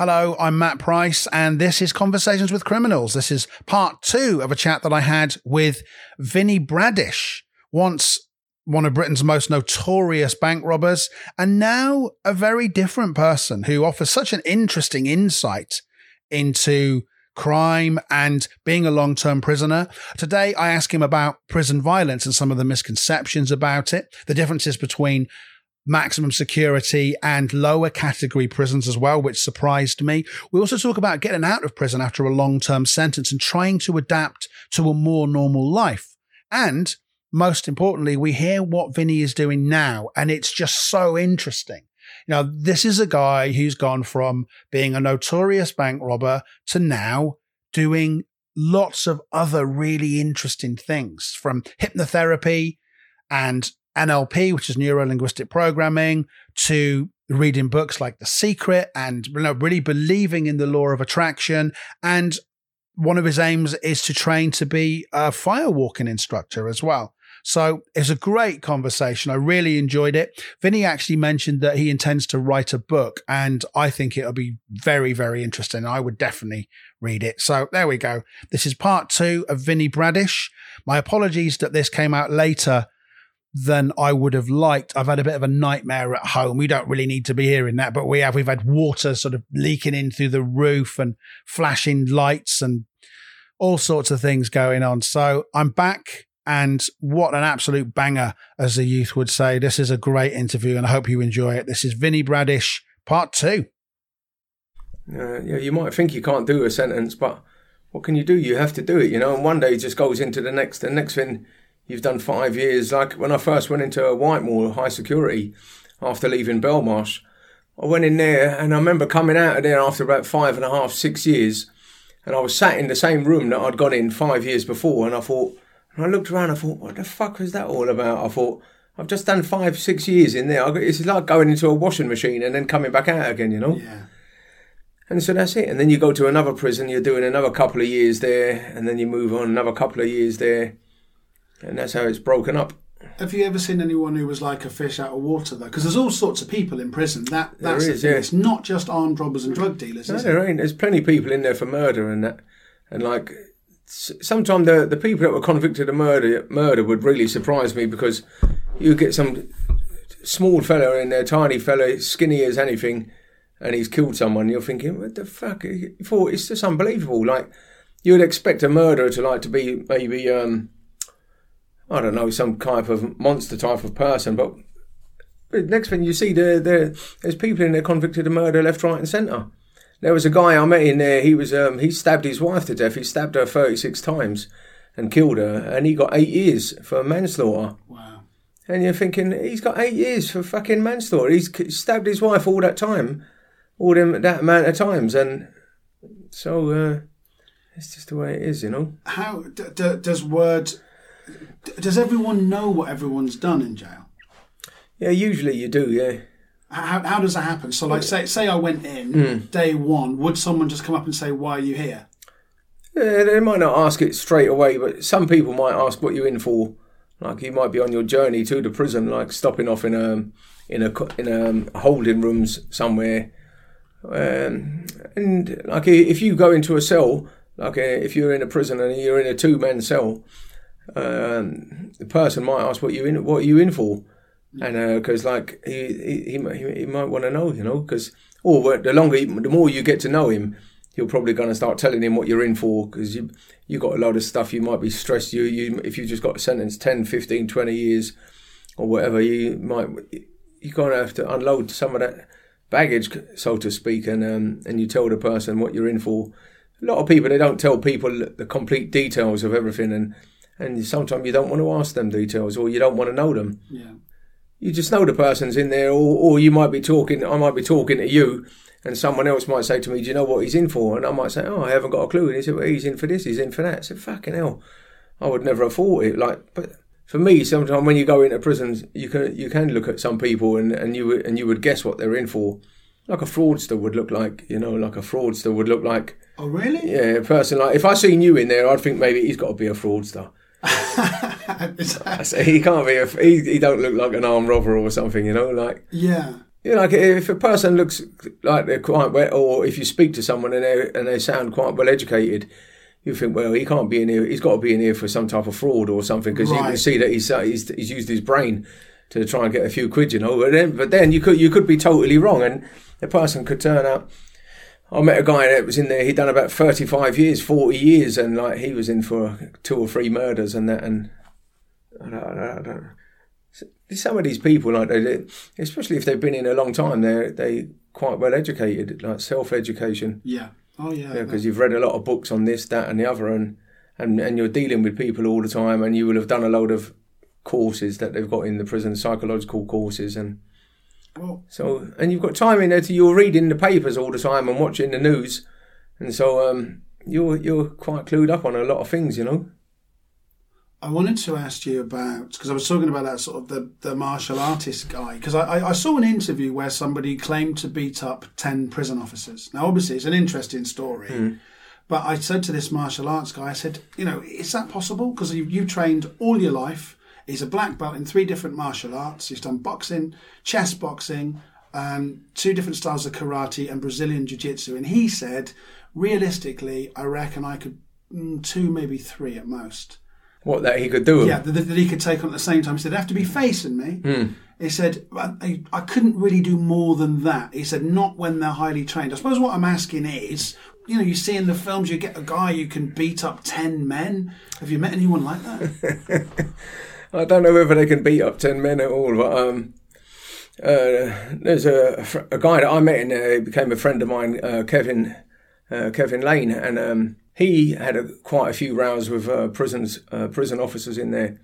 Hello, I'm Matt Price, and this is Conversations with Criminals. This is part two of a chat that I had with Vinnie Bradish, once one of Britain's most notorious bank robbers, and now a very different person who offers such an interesting insight into crime and being a long term prisoner. Today, I ask him about prison violence and some of the misconceptions about it, the differences between maximum security and lower category prisons as well, which surprised me. We also talk about getting out of prison after a long term sentence and trying to adapt to a more normal life. And most importantly, we hear what Vinnie is doing now, and it's just so interesting. Know, this is a guy who's gone from being a notorious bank robber to now doing lots of other really interesting things from hypnotherapy and NLP, which is neuro linguistic programming, to reading books like The Secret and you know, really believing in the law of attraction. And one of his aims is to train to be a firewalking instructor as well. So it's a great conversation. I really enjoyed it. Vinnie actually mentioned that he intends to write a book, and I think it'll be very, very interesting. I would definitely read it. So there we go. This is part two of Vinnie Bradish. My apologies that this came out later than I would have liked. I've had a bit of a nightmare at home. We don't really need to be hearing that, but we have. We've had water sort of leaking in through the roof and flashing lights and all sorts of things going on. So I'm back. And what an absolute banger, as the youth would say. This is a great interview, and I hope you enjoy it. This is Vinnie Bradish, part two. Uh, yeah, you might think you can't do a sentence, but what can you do? You have to do it, you know. And one day just goes into the next. The next thing you've done five years. Like when I first went into Whitemoor high security after leaving Belmarsh, I went in there and I remember coming out of there after about five and a half, six years. And I was sat in the same room that I'd gone in five years before. And I thought, and I looked around, I thought, what the fuck was that all about? I thought, I've just done five, six years in there. It's like going into a washing machine and then coming back out again, you know? Yeah. And so that's it. And then you go to another prison, you're doing another couple of years there, and then you move on another couple of years there and that's how it's broken up. Have you ever seen anyone who was like a fish out of water though? Because there's all sorts of people in prison. That that's there is, yeah. It's not just armed robbers and drug dealers. No, there ain't. There's plenty of people in there for murder and that, and like sometimes the the people that were convicted of murder murder would really surprise me because you get some small fellow in there, tiny fellow, skinny as anything, and he's killed someone. You're thinking, what the fuck? Thought it's just unbelievable. Like you would expect a murderer to like to be maybe. um I don't know, some type of monster type of person. But, but next thing you see, there, there, there's people in there convicted of murder left, right, and centre. There was a guy I met in there. He was um, he stabbed his wife to death. He stabbed her 36 times and killed her, and he got eight years for manslaughter. Wow. And you're thinking he's got eight years for fucking manslaughter. He's stabbed his wife all that time, all them that amount of times, and so uh, it's just the way it is, you know. How d- d- does word does everyone know what everyone's done in jail? Yeah, usually you do. Yeah. How, how does that happen? So, like, say say I went in mm. day one, would someone just come up and say, "Why are you here"? Yeah, they might not ask it straight away, but some people might ask what you're in for. Like you might be on your journey to the prison, like stopping off in a in a in a holding rooms somewhere, um, and like if you go into a cell, like uh, if you're in a prison and you're in a two man cell, um, the person might ask what you in what are you in for, and because uh, like he he, he, he might want to know, you know, because or the longer the more you get to know him, you're probably going to start telling him what you're in for because you you got a lot of stuff you might be stressed you you if you just got sentenced 10 15 20 years or whatever you might you're going to have to unload some of that baggage so to speak and um, and you tell the person what you're in for a lot of people they don't tell people the complete details of everything and and sometimes you don't want to ask them details or you don't want to know them. Yeah. You just know the person's in there, or, or you might be talking. I might be talking to you, and someone else might say to me, "Do you know what he's in for?" And I might say, "Oh, I haven't got a clue." And he said, well, "He's in for this. He's in for that." I said, "Fucking hell, I would never have thought it." Like, but for me, sometimes when you go into prisons, you can you can look at some people and, and you and you would guess what they're in for, like a fraudster would look like. You know, like a fraudster would look like Oh, really? Yeah, a person like if I seen you in there, I'd think maybe he's got to be a fraudster. I say, he can't be a. He, he don't look like an armed robber or something, you know. Like yeah. you know, like if a person looks like they're quite well, or if you speak to someone and they and they sound quite well educated, you think, well, he can't be in here. He's got to be in here for some type of fraud or something because you can see that he's, uh, he's he's used his brain to try and get a few quid, you know. But then, but then you could you could be totally wrong, and the person could turn out. I met a guy that was in there. He'd done about thirty-five years, forty years, and like he was in for two or three murders and that. And I don't, I don't, I don't some of these people, like they, especially if they've been in a long time, they're they quite well educated, like self-education Yeah. Oh, yeah. because you've read a lot of books on this, that, and the other, and, and and you're dealing with people all the time, and you will have done a load of courses that they've got in the prison, psychological courses, and well, so and you've got time in there to you're reading the papers all the time and watching the news, and so um, you're you're quite clued up on a lot of things, you know. I wanted to ask you about because I was talking about that sort of the, the martial artist guy because I, I, saw an interview where somebody claimed to beat up ten prison officers. Now, obviously, it's an interesting story, but I said to this martial arts guy, I said, you know, is that possible? Because you you've trained all your life. He's a black belt in three different martial arts. He's done boxing, chess boxing, um, two different styles of karate, and Brazilian jiu jitsu. And he said, realistically, I reckon I could mm, two, maybe three at most. What that he could do. Yeah, that, that he could take on at the same time. He said, have to be facing me. He said, I, I couldn't really do more than that. He said, not when they're highly trained. I suppose what I'm asking is, you know, you see in the films, you get a guy who can beat up 10 men. Have you met anyone like that? I don't know whether they can beat up ten men at all, but um, uh, there's a, a guy that I met in there. He became a friend of mine, uh, Kevin uh, Kevin Lane, and um, he had a, quite a few rows with uh, prisons uh, prison officers in there.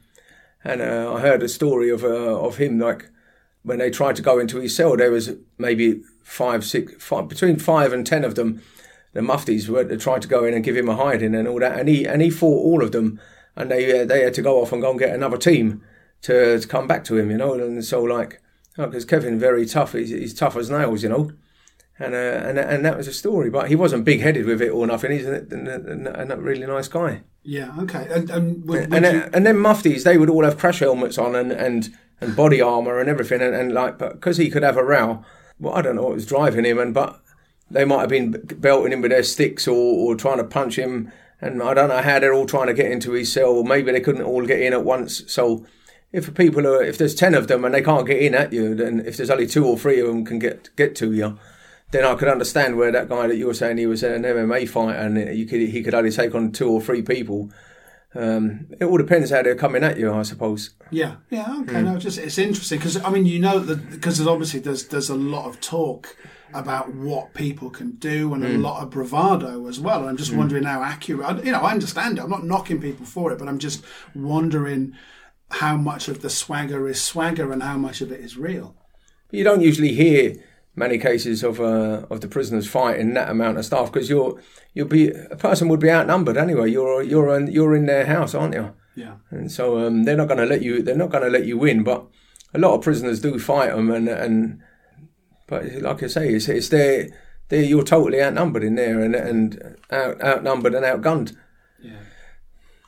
And uh, I heard a story of uh, of him like when they tried to go into his cell, there was maybe five, six, five, between five and ten of them. The muftis were to try to go in and give him a hiding and all that, and he and he fought all of them, and they uh, they had to go off and go and get another team to, to come back to him, you know. And so like, because Kevin very tough, he's, he's tough as nails, you know. And uh, and and that was a story, but he wasn't big headed with it or nothing. He's a, a, a, really nice guy. yeah, okay. And, and, would, would And you, then, and then muftis, they would all have crash helmets on and and, and body armor and everything, and, and like, but because he could have a row, well, I don't know what was driving him, and but they might have been belting him with their sticks or, or trying to punch him, and I don't know how they're all trying to get into his cell, or maybe they couldn't all get in at once. So if people are, if there's ten of them and they can't get in at you, then if there's only two or three of them can get get to you. Then I could understand where that guy that you were saying he was an MMA fighter and you could he could only take on two or three people. Um, it all depends how they're coming at you, I suppose. Yeah, yeah, okay. Hmm. No, just it's interesting because I mean, you know because obviously there's there's a lot of talk about what people can do and a hmm. lot of bravado as well. And I'm just hmm. wondering how accurate. You know, I understand it. I'm not knocking people for it, but I'm just wondering how much of the swagger is swagger and how much of it is real. But you don't usually hear many cases of uh, of the prisoners fighting that amount of staff because you're you'll be a person would be outnumbered anyway. You're you're in, you're in their house, aren't you? Yeah, And so um, they're not going to let you. They're not going to let you win. But a lot of prisoners do fight them, and and but like I say, it's it's their they you're totally outnumbered in there, and and out, outnumbered and outgunned. yeah.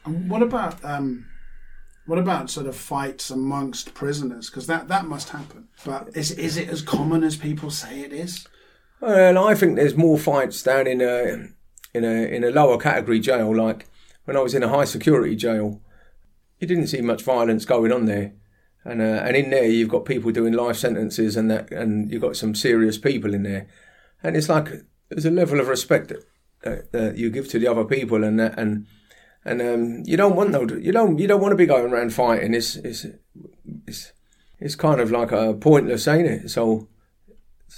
And what about um, what about sort of fights amongst prisoners? Because that that must happen. But is is it as common as people say it is? Well, I think there's more fights down in a in a in a lower category jail. Like when I was in a high security jail, you didn't see much violence going on there, and uh, and in there you've got people doing life sentences and that, and you've got some serious people in there, and it's like there's a level of respect that, that, that you give to the other people, and that, and and um, you don't want no, you don't you don't want to be going around fighting. It's it's it's it's kind of like a pointless, ain't it? So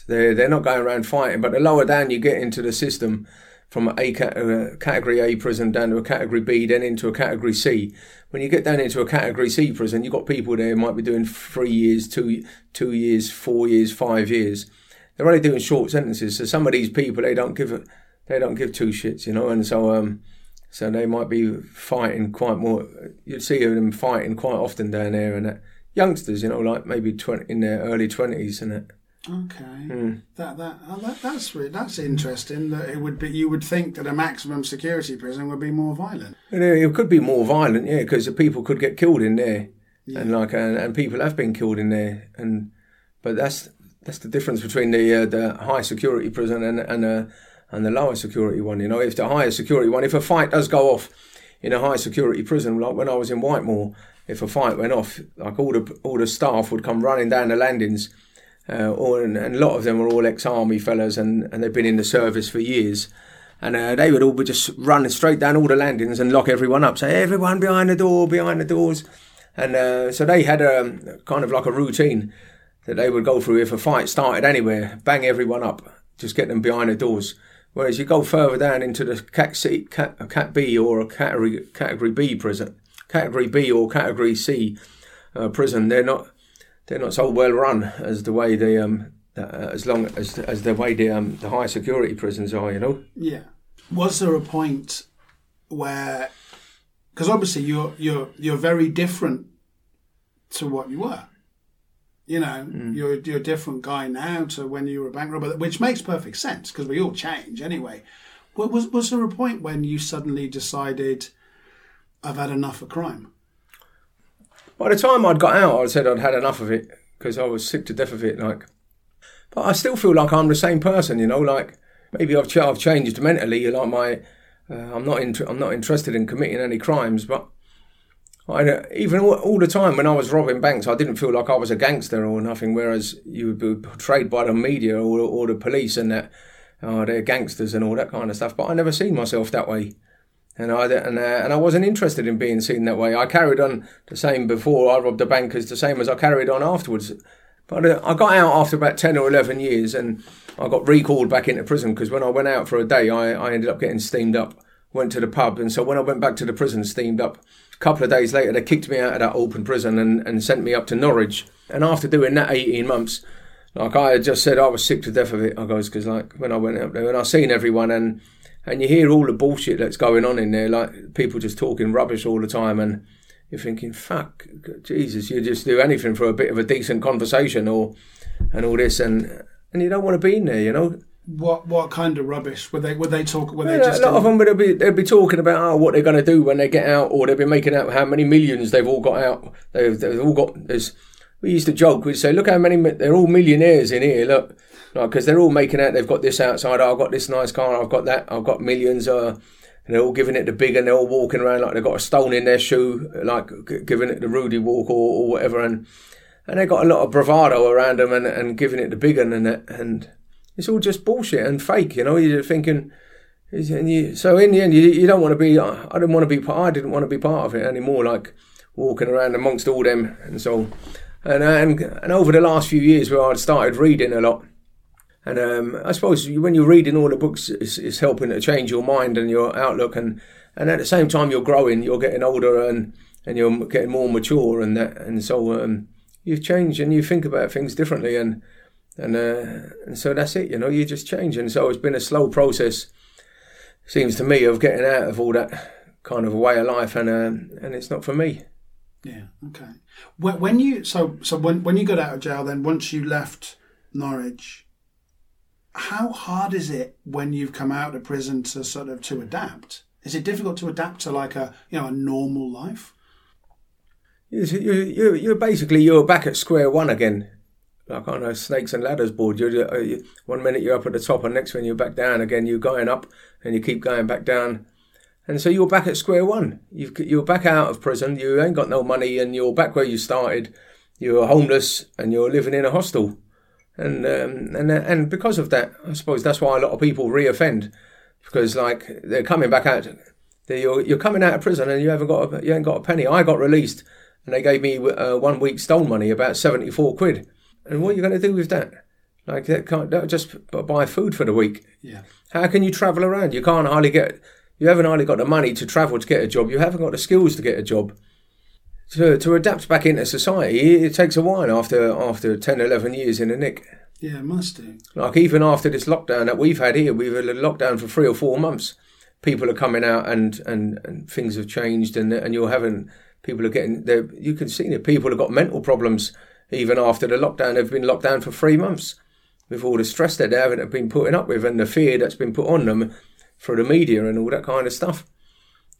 they're they're not going around fighting. But the lower down you get into the system, from a uh, category A prison down to a category B, then into a category C. When you get down into a category C prison, you've got people there might be doing three years, two two years, four years, five years. They're only doing short sentences. So some of these people they don't give they don't give two shits, you know. And so um, so they might be fighting quite more. You'd see them fighting quite often down there, and that youngsters, you know, like maybe twenty in their early twenties, and that. Okay, that that, oh, that that's that's interesting. That it would be you would think that a maximum security prison would be more violent. It could be more violent, yeah, because the people could get killed in there, and like and, and people have been killed in there, and but that's that's the difference between the uh, the high security prison and and uh, and the lower security one. You know, if the higher security one, if a fight does go off in a high security prison, like when I was in Whitemoor, if a fight went off, like all the all the staff would come running down the landings. Uh, and, and a lot of them were all ex-army fellas, and, and they've been in the service for years and uh, they would all be just running straight down all the landings and lock everyone up. Say everyone behind the door, behind the doors, and uh, so they had a kind of like a routine that they would go through if a fight started anywhere, bang everyone up, just get them behind the doors. Whereas you go further down into the Cat C, Cat, Cat B or a category Category B prison, Category B or Category C uh, prison, they're not they're not so well run as the way they um uh, as long as as the way the um the high security prisons are, you know. Yeah. Was there a point where, because obviously you're you're you're very different to what you were. You know, you're you're a different guy now to when you were a bank robber, which makes perfect sense because we all change anyway. Wa- Was was there a point when you suddenly decided, I've had enough of crime? By the time I'd got out, I said I'd had enough of it because I was sick to death of it. Like, but I still feel like I'm the same person. You know, like maybe I've ch- I've changed mentally. Like my, uh, I'm not inter- I'm not interested in committing any crimes. But I even all, all the time when I was robbing banks, I didn't feel like I was a gangster or nothing. Whereas you would be portrayed by the media or, or the police and that, oh, they're gangsters and all that kind of stuff. But I never seen myself that way and I and uh, and I wasn't interested in being seen that way. I carried on the same before I robbed the bank as the same as I carried on afterwards. But uh, I got out after about ten or eleven years, and I got recalled back into prison because when I went out for a day, I, I ended up getting steamed up. Went to the pub, and so when I went back to the prison, steamed up. Couple of days later, they kicked me out of that open prison and, and sent me up to Norwich. And after doing that eighteen months, like I had just said, I was sick to death of it. I goes because like when I went up there and I seen everyone and and you hear all the bullshit that's going on in there, like people just talking rubbish all the time, and you're thinking, "Fuck, Jesus!" You just do anything for a bit of a decent conversation, or and all this, and and you don't want to be in there, you know. What what kind of rubbish would they would they talk? Were they Yeah, just a lot of them would be they'd be talking about oh, what they're going to do when they get out, or they'd be making out how many millions they've all got out. They've, they've all got. There's, we used to joke. We'd say, look how many they're all millionaires in here. Look, because they're all making out they've got this outside. Oh, I've got this nice car. I've got that. I've got millions. Uh, and they're all giving it the big, and they're all walking around like they've got a stone in their shoe, like giving it the Rudy walk or, or whatever. And and they got a lot of bravado around them, and, and giving it the big one, and and it's all just bullshit and fake. You know, you're thinking. And you, so in the end, you, you don't want to be. I didn't want to be. I didn't want to be part of it anymore. Like walking around amongst all them and so. And and and over the last few years, where I'd started reading a lot, and um, I suppose when you're reading all the books, it's, it's helping to change your mind and your outlook, and and at the same time, you're growing, you're getting older, and and you're getting more mature, and that, and so um, you've changed and you think about things differently, and and uh, and so that's it. You know, you just change, and so it's been a slow process seems to me of getting out of all that kind of way of life and um, and it's not for me Yeah. Okay. When, when you so so when when you got out of jail, then once you left Norwich, how hard is it when you've come out of prison to sort of to adapt? Is it difficult to adapt to like a you know a normal life? you you you you're basically you're back at square one again like on a snakes and ladders board you're, uh, you, one minute you're up at the top and next minute you're back down again. You're going up and you keep going back down. And so you're back at square one. You've, you're back out of prison. You ain't got no money and you're back where you started. You're homeless and you're living in a hostel. And um, and and because of that, I suppose that's why a lot of people reoffend. Because like they're coming back out. You're you're coming out of prison and you haven't got a, you ain't got a penny. I got released and they gave me uh, one week stole money, about seventy four quid. And what are you going to do with that? Like that can't that just buy food for the week. Yeah. How can you travel around? You can't hardly get. You haven't hardly got the money to travel to get a job. You haven't got the skills to get a job. To, to adapt back into society, it takes a while after after 10, 11 years in the nick. Yeah, it must do. Like even after this lockdown that we've had here, we've had a lockdown for three or four months. People are coming out and and, and things have changed, and and you're having people are getting there. You can see that people have got mental problems even after the lockdown. They've been locked down for three months, with all the stress that they haven't been putting up with and the fear that's been put on them for the media and all that kind of stuff.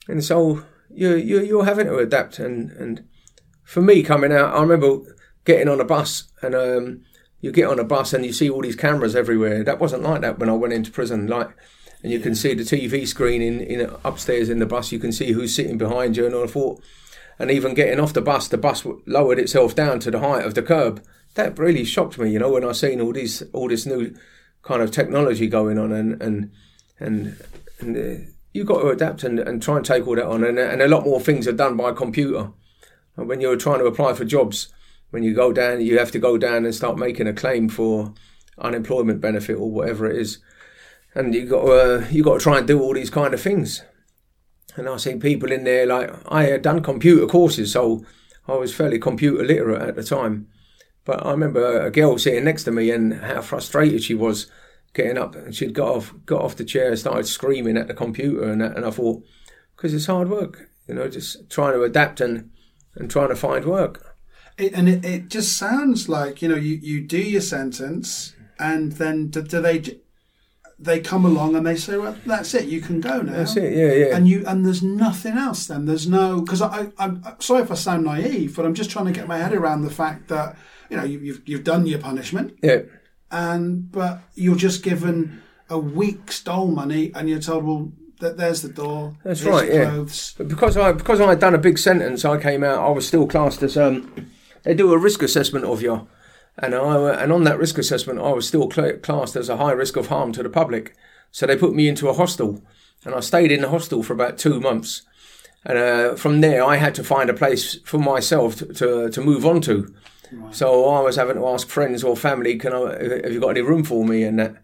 And so you you you're having to adapt and and for me coming out, I remember getting on a bus and um, you get on a bus and you see all these cameras everywhere. That wasn't like that when I went into prison. Like, and you can see the TV screen in, in upstairs in the bus. You can see who's sitting behind you and. I thought, and even getting off the bus, the bus lowered itself down to the height of the curb. That really shocked me, you know, when I seen all these all this new kind of technology going on and and and, and uh, you got to adapt and, and try and take all that on. And, and a lot more things are done by computer. When you're trying to apply for jobs, when you go down, you have to go down and start making a claim for unemployment benefit or whatever it is, and you got to, uh, you got to try and do all these kind of things. And I see people in there like I had done computer courses, so I was fairly computer literate at the time. But I remember a girl sitting next to me and how frustrated she was getting up, and she'd got off got off the chair, started screaming at the computer, and and I thought because it's hard work, you know, just trying to adapt and and trying to find work. It, and it, it just sounds like you know you, you do your sentence and then do, do they they come along and they say well that's it you can go now that's it yeah yeah and you and there's nothing else then there's no because I, I I'm sorry if I sound naive but I'm just trying to get my head around the fact that you know you, you've you've done your punishment yeah and but you're just given a week's dole money and you're told well that there's the door. That's right. Yeah. But because I because I had done a big sentence, I came out. I was still classed as um, they do a risk assessment of you, and I and on that risk assessment, I was still cl- classed as a high risk of harm to the public. So they put me into a hostel, and I stayed in the hostel for about two months. And uh, from there, I had to find a place for myself to to, to move on to. Right. So I was having to ask friends or family, "Can I? Have you got any room for me?" And that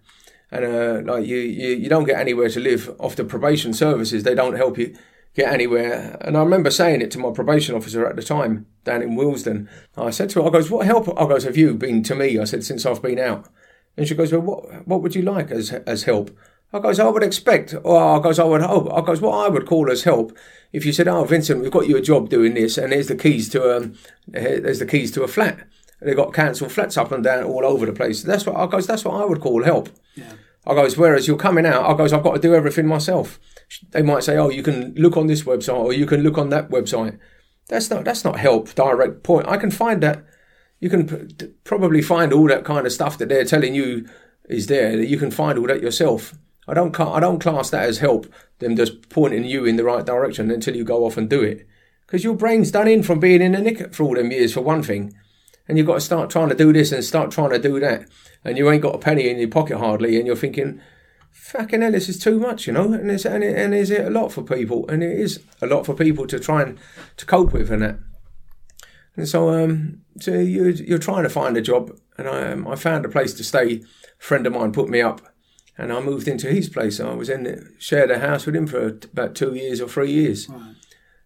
and uh, like you, you, you don't get anywhere to live off the probation services. They don't help you get anywhere. And I remember saying it to my probation officer at the time down in Willesden. I said to her, I goes, what help? I goes, have you been to me? I said, since I've been out. And she goes, well, what, what would you like as, as help? I goes, I would expect, or I goes, I would hope. I goes, what I would call as help. If you said, oh, Vincent, we've got you a job doing this, and here's the keys to um, there's the keys to a flat. They've got council flats up and down all over the place. That's what I goes. That's what I would call help. Yeah. I goes, whereas you're coming out, I goes, I've got to do everything myself. They might say, oh, you can look on this website or you can look on that website. That's not that's not help. Direct point. I can find that. You can p- probably find all that kind of stuff that they're telling you is there. That you can find all that yourself. I don't I don't class that as help. Them just pointing you in the right direction until you go off and do it. Because your brain's done in from being in the nick for all them years for one thing and you've got to start trying to do this and start trying to do that, and you ain't got a penny in your pocket hardly, and you're thinking, fucking hell, this is too much, you know, and it's and, it, and is it a lot for people, and it is a lot for people to try and to cope with, and that. And so, um, so you you're trying to find a job, and I um, I found a place to stay. A friend of mine put me up, and I moved into his place. I was in shared a house with him for about two years or three years. Right.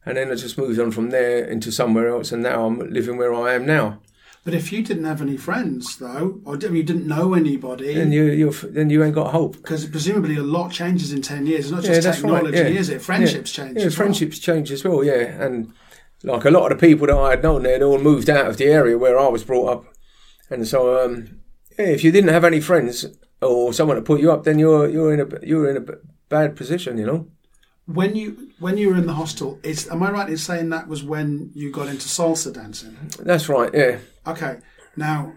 And then I just moved on from there into somewhere else, and now I'm living where I am now. But if you didn't have any friends, though, or you didn't know anybody, then you you then you ain't got hope. Because presumably a lot changes in ten years. It's not just yeah, technology, right, yeah. is it? Friendships yeah. change. Yeah, friendships well. change as well. Yeah, and like a lot of the people that I had known, they'd all moved out of the area where I was brought up, and so um, yeah, if you didn't have any friends or someone to put you up, then you're you're in a you're in a bad position, you know when you when you were in the hostel, is am I right in saying that was when you got into salsa dancing? That's right. Yeah. Okay. Now,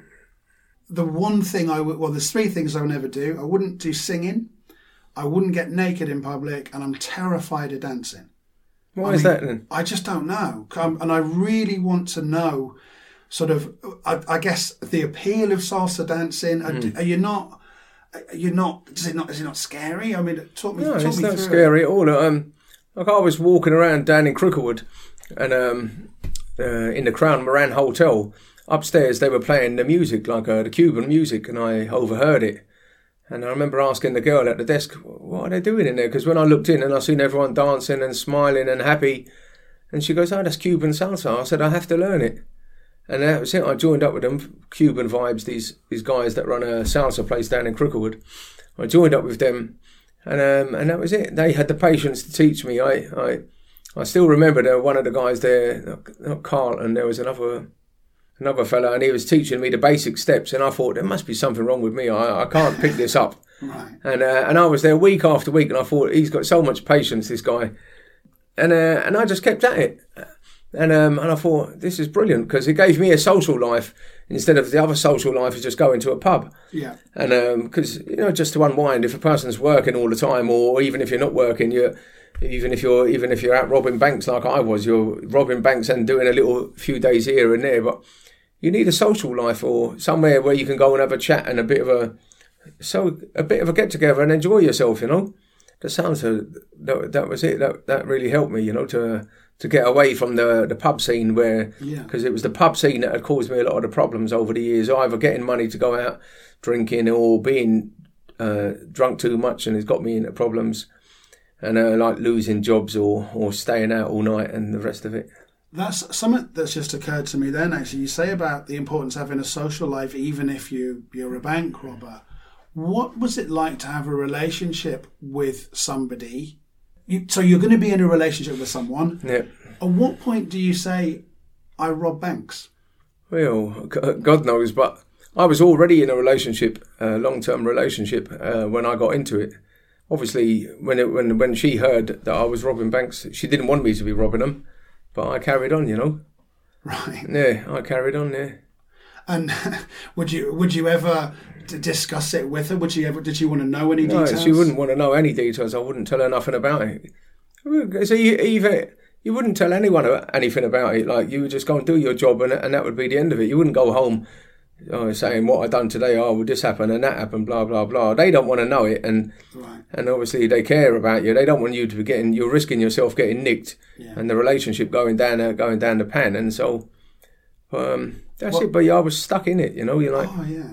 the one thing I would well, there's three things I would never do. I wouldn't do singing. I wouldn't get naked in public, and I'm terrified of dancing. Why I is mean, that then? I just don't know, and I really want to know. Sort of, I, I guess the appeal of salsa dancing. Mm. Are, are you not? You're not. Is it not? Is it not scary? I mean, talk me. No, talk it's me not scary it. at all. Um, like I was walking around down in Cricklewood, and um, uh, in the Crown Moran Hotel upstairs, they were playing the music like uh, the Cuban music, and I overheard it. And I remember asking the girl at the desk, "What are they doing in there?" Because when I looked in and I seen everyone dancing and smiling and happy, and she goes, "Oh, that's Cuban salsa." I said, "I have to learn it." And that was it. I joined up with them, Cuban vibes, these these guys that run a salsa place down in Cricklewood. I joined up with them, and um, and that was it. They had the patience to teach me. I I, I still remember there one of the guys there, not Carl, and there was another another fella, and he was teaching me the basic steps, and I thought there must be something wrong with me. I, I can't pick this up. Right. And uh, and I was there week after week, and I thought he's got so much patience, this guy. And uh, and I just kept at it, and um, and I thought this is brilliant because it gave me a social life instead of the other social life is just going to a pub. Yeah. And because you know, just to unwind, if a person's working all the time, or even if you're not working, you're even if you're even if you're out robbing banks like I was, you're robbing banks and doing a little few days here and there, but you need a social life or somewhere where you can go and have a chat and a bit of a so a bit of a get together and enjoy yourself, you know. That sounds a, that, that was it. That that really helped me, you know, to to get away from the the pub scene where Yeah. because it was the pub scene that had caused me a lot of the problems over the years. Either getting money to go out drinking or being uh, drunk too much and it's got me into problems, and uh, like losing jobs or or staying out all night and the rest of it. That's something that's just occurred to me then. Actually, you say about the importance of having a social life, even if you you're a bank robber. What was it like to have a relationship with somebody? You, so you're going to be in a relationship with someone. Yeah. At what point do you say, "I rob banks"? Well, God knows, but I was already in a relationship, a long-term relationship, uh, when I got into it. Obviously, when it, when when she heard that I was robbing banks, she didn't want me to be robbing them, but I carried on, you know. Right. Yeah, I carried on. Yeah. And would you would you ever d- discuss it with her? Would she ever? Did she want to know any No, details? she wouldn't want to know any details. I wouldn't tell her nothing about it. So you, even you wouldn't tell anyone anything about it. Like you would just go and do your job, and and that would be the end of it. You wouldn't go home oh, saying what I done today. Oh, would this happen and that happen? Blah blah blah. They don't want to know it, and Right. and obviously they care about you. They don't want you to be getting. You're risking yourself getting nicked, Yeah. and the relationship going down uh, going down the pan. And so, um, that's What- it. But yeah, I was stuck in it. You know, you're like. Oh yeah,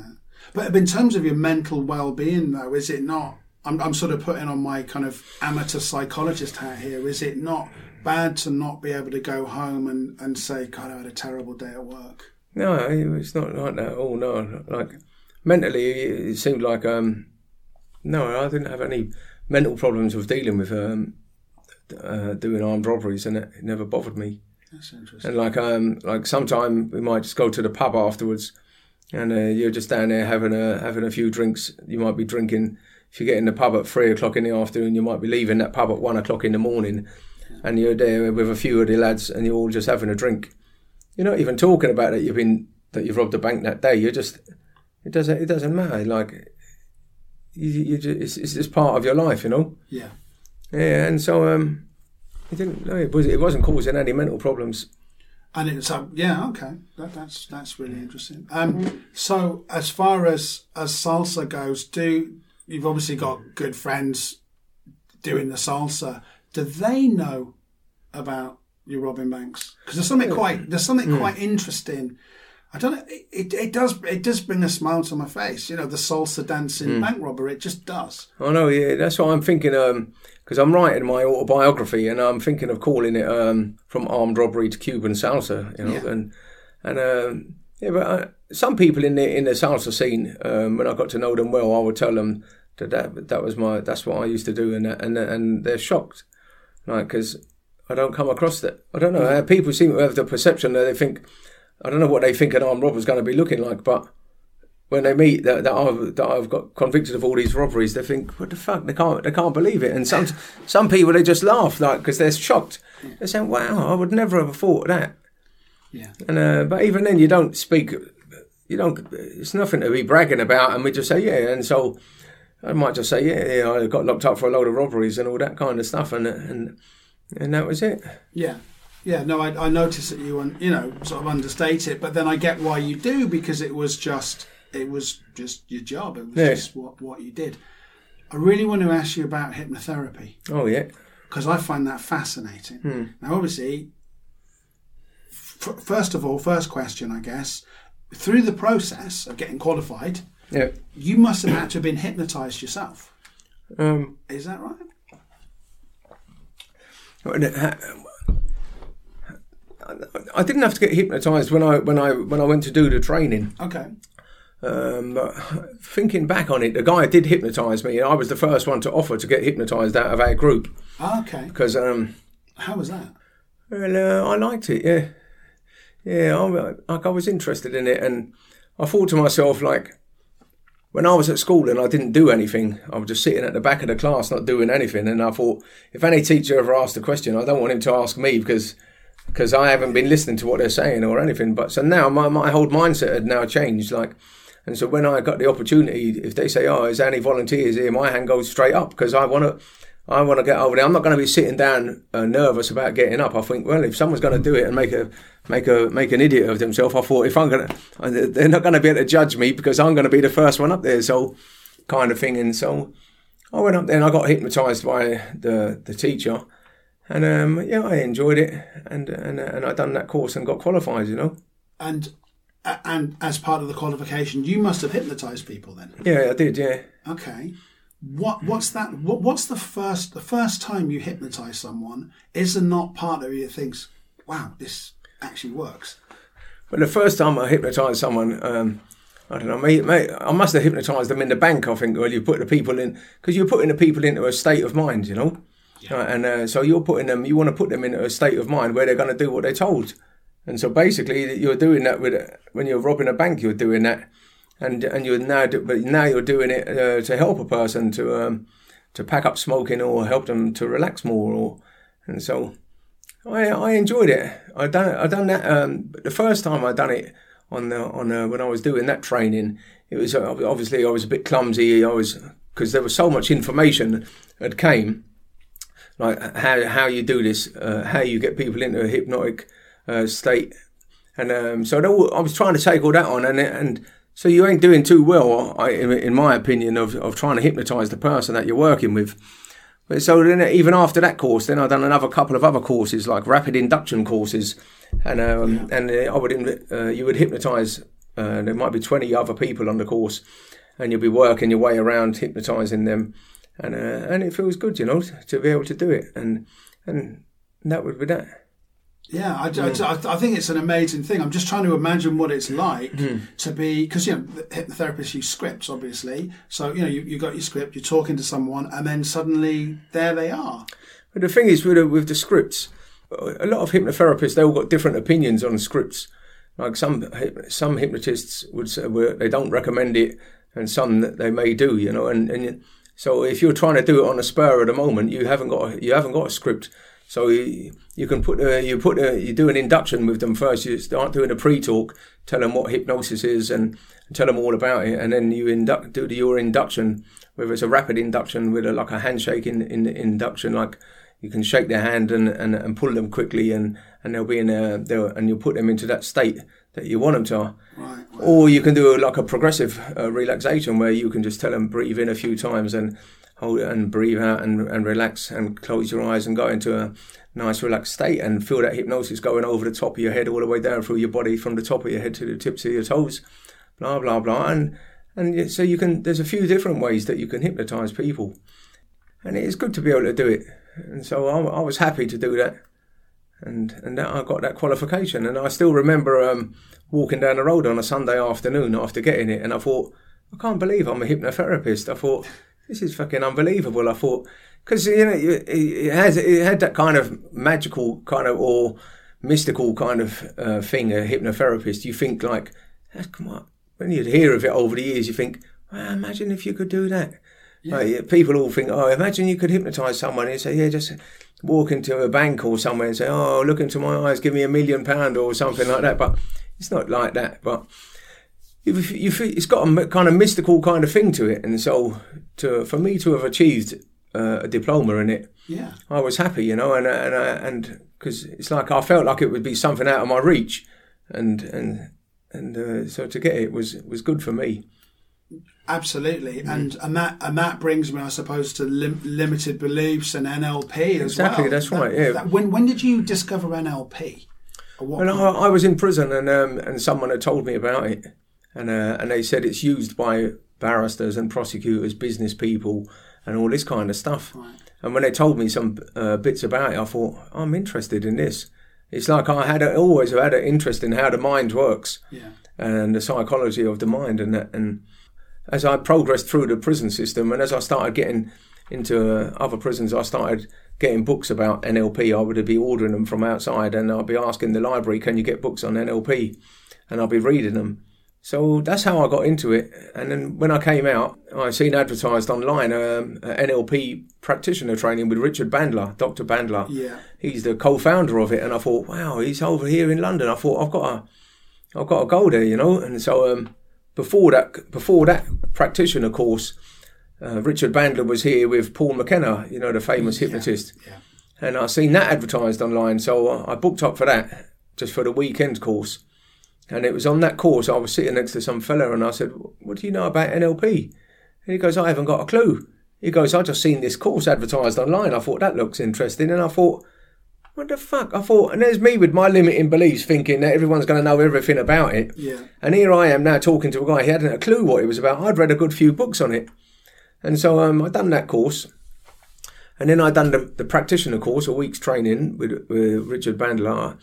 but in terms of your mental well-being, though, is it not? I'm, I'm sort of putting on my kind of amateur psychologist hat here. Is it not bad to not be able to go home and, and say, "God, I had a terrible day at work"? No, it's not like that at all. No, like mentally, it seemed like um, no, I didn't have any mental problems with dealing with um, uh, doing armed robberies, and it, it never bothered me. That's interesting. And like um, like sometime we might just go to the pub afterwards, and uh, you're just down there having a having a few drinks. You might be drinking. If you get in the pub at three o'clock in the afternoon, you might be leaving that pub at one o'clock in the morning, and you're there with a few of the lads, and you're all just having a drink. You're not even talking about that you've been that you've robbed a bank that day. You're just it doesn't it doesn't matter. Like you, you just, it's, it's just part of your life, you know. Yeah. Yeah, and so um, it didn't. No, it was it wasn't causing any mental problems. And it's um, yeah, okay. That, that's that's really interesting. Um, so as far as as salsa goes, do you've obviously got good friends doing the salsa? Do they know about your robbing banks? Because there's something quite there's something quite interesting. I don't know. It, it, does it does bring a smile to my face. You know, the salsa dancing bank robber. It just does. I know, yeah, that's what I'm thinking. Um, because I'm writing my autobiography, and I'm thinking of calling it um, "From Armed Robbery to Cuban Salsa," you know, Yeah. and and um, yeah, but uh, some people in the in the salsa scene, um, when I got to know them well, I would tell them that that, that was my that's what I used to do, and and and they're shocked, like because I don't come across that. I don't know. uh, People seem to have the perception that they think. I don't know what they think an armed robber's going to be looking like, but when they meet that, that I've that I've got convicted of all these robberies, they think, "What the fuck? They can't they can't believe it." And some some people they just laugh like because they're shocked. They say, "Wow, I would never have thought of that." Yeah. And uh, but even then, you don't speak. You don't. It's nothing to be bragging about, and we just say, "Yeah." And so I might just say, "Yeah, yeah, I got locked up for a load of robberies and all that kind of stuff," and and and that was it. Yeah. Yeah, no, I, I noticed that you, you know, sort of understate it, but then I get why you do because it was just, it was just your job. It was Yeah. just what, what you did. I really want to ask you about hypnotherapy Oh yeah. because I find that fascinating. Hmm. Now, obviously, f- first of all, first question, I guess, through the process of getting qualified, Yeah. you must have had to have been hypnotized yourself. Um, Is that right? I didn't have to get hypnotised when I when I when I went to do the training. Okay. Um, but thinking back on it, the guy did hypnotise me, and I was the first one to offer to get hypnotised out of our group Okay. because um, How was that? well, uh, I liked it. Yeah, yeah, I, like I was interested in it, and I thought to myself like. When I was at school and I didn't do anything, I was just sitting at the back of the class not doing anything. And I thought, if any teacher ever asked a question, I don't want him to ask me because because I haven't been listening to what they're saying or anything. But so now my, my whole mindset had now changed. Like, and so when I got the opportunity, if they say, "Oh, is any volunteers here?" my hand goes straight up because I want to. I want to get over there. I'm not going to be sitting down uh, nervous about getting up. I think, well, if someone's going to do it and make a make a make an idiot of themselves, I thought if I'm going to, they're not going to be able to judge me because I'm going to be the first one up there. So, kind of thing. And so, I went up there and I got hypnotised by the the teacher and um, yeah, I enjoyed it, and and and I done that course and got qualified. You know. And and as part of the qualification, you must have hypnotized people then. Yeah, I did. Yeah. Okay. What what's that? What, what's the first the first time you hypnotize someone? Is there not part of you that thinks, "Wow, this actually works"? Well, the first time I hypnotized someone. Um, I don't know, mate, mate, I must have hypnotised them in the bank, I think, where you put the people in, because you're putting the people into a state of mind, you know? Yeah. Right, and uh, so you're putting them, you want to put them in a state of mind where they're going to do what they're told. And so basically, you're doing that with when you're robbing a bank, you're doing that, and and you're now, but now you're doing it uh, to help a person to um, to pack up smoking or help them to relax more, or and so I I enjoyed it. I done I done that um, the first time I done it on the on uh, when I was doing that training. It was uh, obviously I was a bit clumsy. I was because there was so much information that came like how how you do this, uh, how you get people into a hypnotic uh, state, and um, so I was trying to take all that on, and and so you ain't doing too well, I, in my opinion, of, of trying to hypnotise the person that you're working with. But so then, even after that course, then I've done another couple of other courses, like rapid induction courses, and um, and uh, I would uh, you would hypnotise. Uh, there might be twenty other people on the course, and you'll be working your way around hypnotising them and uh, and it feels good, you know, to be able to do it, and and that would be that. Yeah, I, mm. I, I, think it's an amazing thing. I'm just trying to imagine what it's like mm. to be because you know hypnotherapists use scripts, obviously. So you know you you got your script, you're talking to someone, and then suddenly there they are. But the thing is with the, with the scripts, a lot of hypnotherapists they all got different opinions on scripts. Like some some hypnotists would say well, they don't recommend it, and some that they may do, you know, and and so if you're trying to do it on a spur of the moment, you haven't got a, you haven't got a script. So you, you can put a, you put a, you do an induction with them first. You start doing a pre-talk, tell them what hypnosis is, and, and tell them all about it, and then you induct do the, your induction. Whether it's a rapid induction with a, like a handshake in, in induction, like you can shake their hand and, and, and pull them quickly, and, and they'll be in a, they'll, and you'll put them into that state that you want them to. Right, Or you can do like a progressive uh, relaxation where you can just tell them breathe in a few times and hold it and breathe out and, and relax and close your eyes and go into a nice relaxed state and feel that hypnosis going over the top of your head all the way down through your body from the top of your head to the tips of your toes. Blah blah blah and and so you can there's a few different ways that you can hypnotize people and it is good to be able to do it and so I, I was happy to do that and and that, I got that qualification. And I still remember um, walking down the road on a Sunday afternoon after getting it, and I thought, I can't believe I'm a hypnotherapist. I thought this is fucking unbelievable. I thought because you know it has it had that kind of magical kind of or mystical kind of uh, thing. A hypnotherapist, you think like, come on. When you hear of it over the years, you think, well, imagine if you could do that. Yeah. Like, people all think, oh, imagine you could hypnotize someone. And say, yeah, just walk into a bank or somewhere and say, "Oh, look into my eyes, give me a million pound or something like that. But it's not like that. But you, you, it's got a kind of mystical kind of thing to it, and so to for me to have achieved uh, a diploma in it, yeah, I was happy, you know, and and and because it's like I felt like it would be something out of my reach, and and and uh, so to get it was was good for me. Absolutely, mm. and and that and that brings me, I suppose, to lim- limited beliefs and NLP as exactly, well. that's right. yeah. That, when when did you discover NLP? Well, I, I, was in prison, and um, and someone had told me about it, and uh, and they said it's used by barristers and prosecutors, business people, and all this kind of stuff. Right. And when they told me some uh, bits about it, I thought I'm interested in this. It's like I had a, always had an interest in how the mind works yeah. and the psychology of the mind, and and as I progressed through the prison system and as I started getting into uh, other prisons, I started getting books about NLP, I would be ordering them from outside, and I'd be asking the library, "Can you get books on NLP?" And I'll be reading them. So that's how I got into it. And then when I came out, I seen advertised online um, NLP practitioner training with Richard Bandler, Dr. Bandler. Yeah. He's the co-founder of it, and I thought, wow, he's over here in London. I thought I've got to, I've got to go there, you know. And so um, before that, before that practitioner course, uh, Richard Bandler was here with Paul McKenna, you know, the famous hypnotist. Yeah. And I seen that advertised online, so I booked up for that just for the weekend course. And it was on that course I was sitting next to some fella, and I said, "What do you know about NLP?" And he goes, "I haven't got a clue." He goes, "I just seen this course advertised online. I thought that looks interesting," and I thought, "What the fuck?" I thought, and there's me with my limiting beliefs, thinking that everyone's going to know everything about it. Yeah. And here I am now talking to a guy. He hadn't a clue what it was about. I'd read a good few books on it, and so um, I done that course. And then I'd done the, the practitioner course, a week's training with, with Richard Bandler,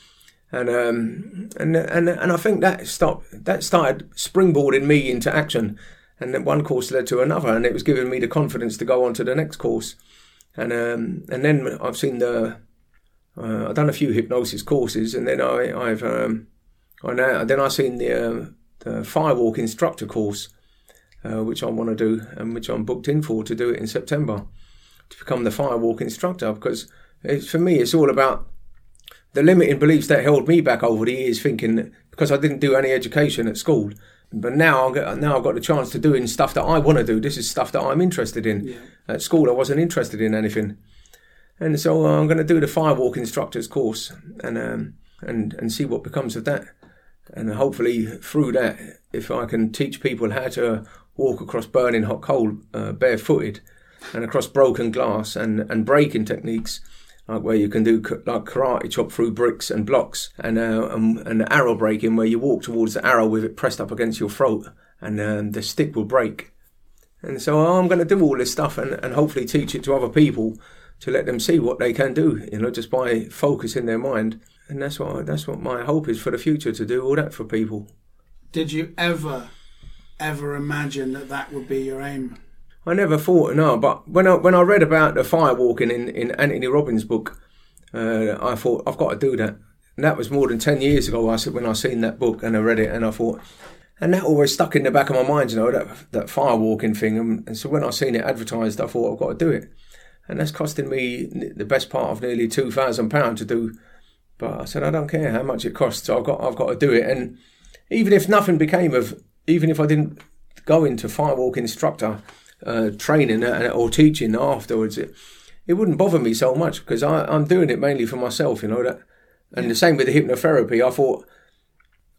and um, and and and I think that stopped that started springboarding me into action, and then one course led to another, and it was giving me the confidence to go on to the next course, and um, and then I've seen the uh, I've done a few hypnosis courses, and then I I've um, I now then I've seen the uh, the firewalk instructor course, uh, which I want to do, and which I'm booked in for to do it in September, to become the firewalk instructor because for me it's all about the limiting beliefs that held me back over the years, thinking because I didn't do any education at school. But now, now I've got the chance to doing stuff that I want to do. This is stuff that I'm interested in. Yeah. At school, I wasn't interested in anything, and so uh, I'm going to do the firewalk instructors course and um, and and see what becomes of that. And hopefully, through that, if I can teach people how to walk across burning hot coal uh, barefooted, and across broken glass and and breaking techniques like where you can do like karate chop through bricks and blocks, and uh, and, and arrow breaking where you walk towards the arrow with it pressed up against your throat, and um, the stick will break. And so I'm going to do all this stuff and, and hopefully teach it to other people to let them see what they can do, you know, just by focusing their mind. And that's what that's what my hope is for the future to do all that for people. Did you ever, ever imagine that that would be your aim? I never thought no, but when I when I read about the firewalking in, in Anthony Robbins' book, uh, I thought I've got to do that. And that was more than ten years ago. I said when I seen that book and I read it, and I thought, and that always stuck in the back of my mind, you know, that that firewalking thing. And, and so when I seen it advertised, I thought I've got to do it, and that's costing me the best part of nearly two thousand pound to do. But I said I don't care how much it costs. I've got I've got to do it, and even if nothing became of, even if I didn't go into firewalk instructor uh, training or teaching afterwards, it, it wouldn't bother me so much because I, I'm doing it mainly for myself, you know. That, and yeah. the same with the hypnotherapy. I thought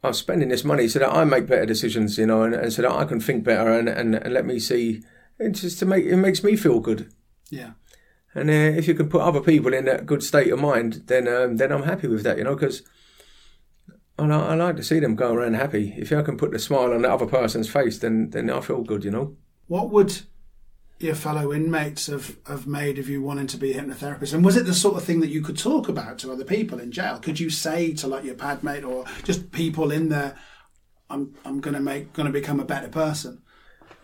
I'm spending this money so that I make better decisions, you know, and, and so that I can think better and, and, and let me see. It's just to make it makes me feel good. Yeah. And uh, if you can put other people in that good state of mind, then um, then I'm happy with that, you know, because I, I like to see them go around happy. If I can put the smile on the other person's face, then then I feel good, you know. What would your fellow inmates have, have made of you wanting to be a hypnotherapist? And was it the sort of thing that you could talk about to other people in jail? Could you say to like your padmate or just people in there, I'm I'm gonna make gonna become a better person?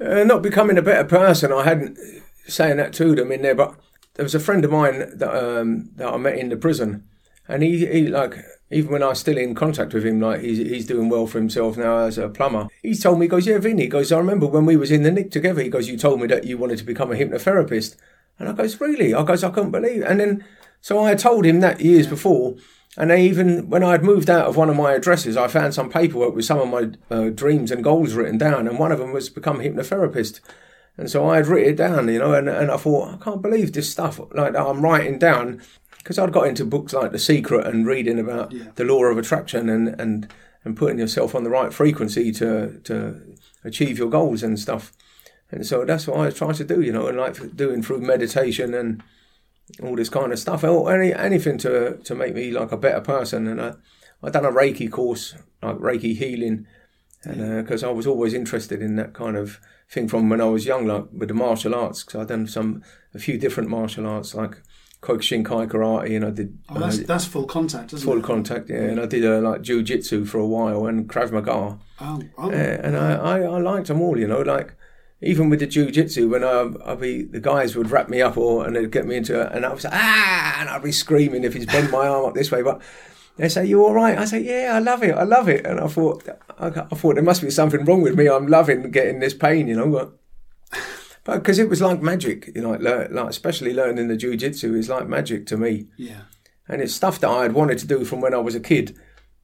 Uh, not becoming a better person. I hadn't saying that to them in there, but there was a friend of mine that um, that I met in the prison, and he, he like even when I was still in contact with him, like he's he's doing well for himself now as a plumber. He's told me, he goes, yeah, Vinny, he goes, I remember when we was in the nick together. He goes, you told me that you wanted to become a hypnotherapist, and I goes, really? I goes, I couldn't believe. It. And then so I had told him that years before. And I even when I had moved out of one of my addresses, I found some paperwork with some of my uh, dreams and goals written down, and one of them was become a hypnotherapist. And so I had written it down, you know, and, and I thought, I can't believe this stuff like I'm writing down because I'd got into books like The Secret and reading about Yeah. the law of attraction and, and, and putting yourself on the right frequency to, to achieve your goals and stuff. And so that's what I try to do, you know, and like doing through meditation and all this kind of stuff, or any anything to to make me like a better person. And I I done a Reiki course, like Reiki healing, and because uh, I was always interested in that kind of thing from when I was young, like with the martial arts. Because I'd done some a few different martial arts, like Kyokushinkai karate, and I did Oh, that's, uh, that's full contact, isn't full it? contact, yeah, and I did uh, like jiu-jitsu for a while and Krav Maga. Oh, oh. Uh, and I, I, I liked them all, you know, like even with the jiu-jitsu, when I, I'd be, the guys would wrap me up or and they'd get me into it, and I was ah, and I'd be screaming if he's bent my arm up this way. But they say, "You all right?" I say, "Yeah, I love it. I love it." And I thought, I, I thought there must be something wrong with me. I'm loving getting this pain, you know. But but because it was like magic, you know, like, like especially learning the jiu-jitsu is like magic to me. Yeah. And it's stuff that I had wanted to do from when I was a kid,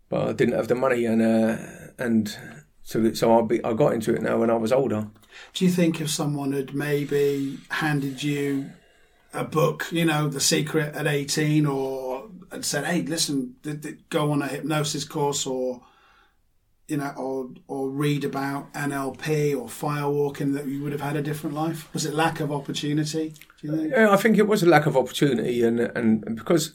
but I didn't have the money and uh, and so so I be, I got into it now when I was older. Do you think if someone had maybe handed you a book, you know, The Secret at 18 or had said, "Hey, listen, th- th- go on a hypnosis course or you know, or or read about NLP or firewalking, that you would have had a different life? Was it lack of opportunity? Yeah, I think it was a lack of opportunity, and and, and because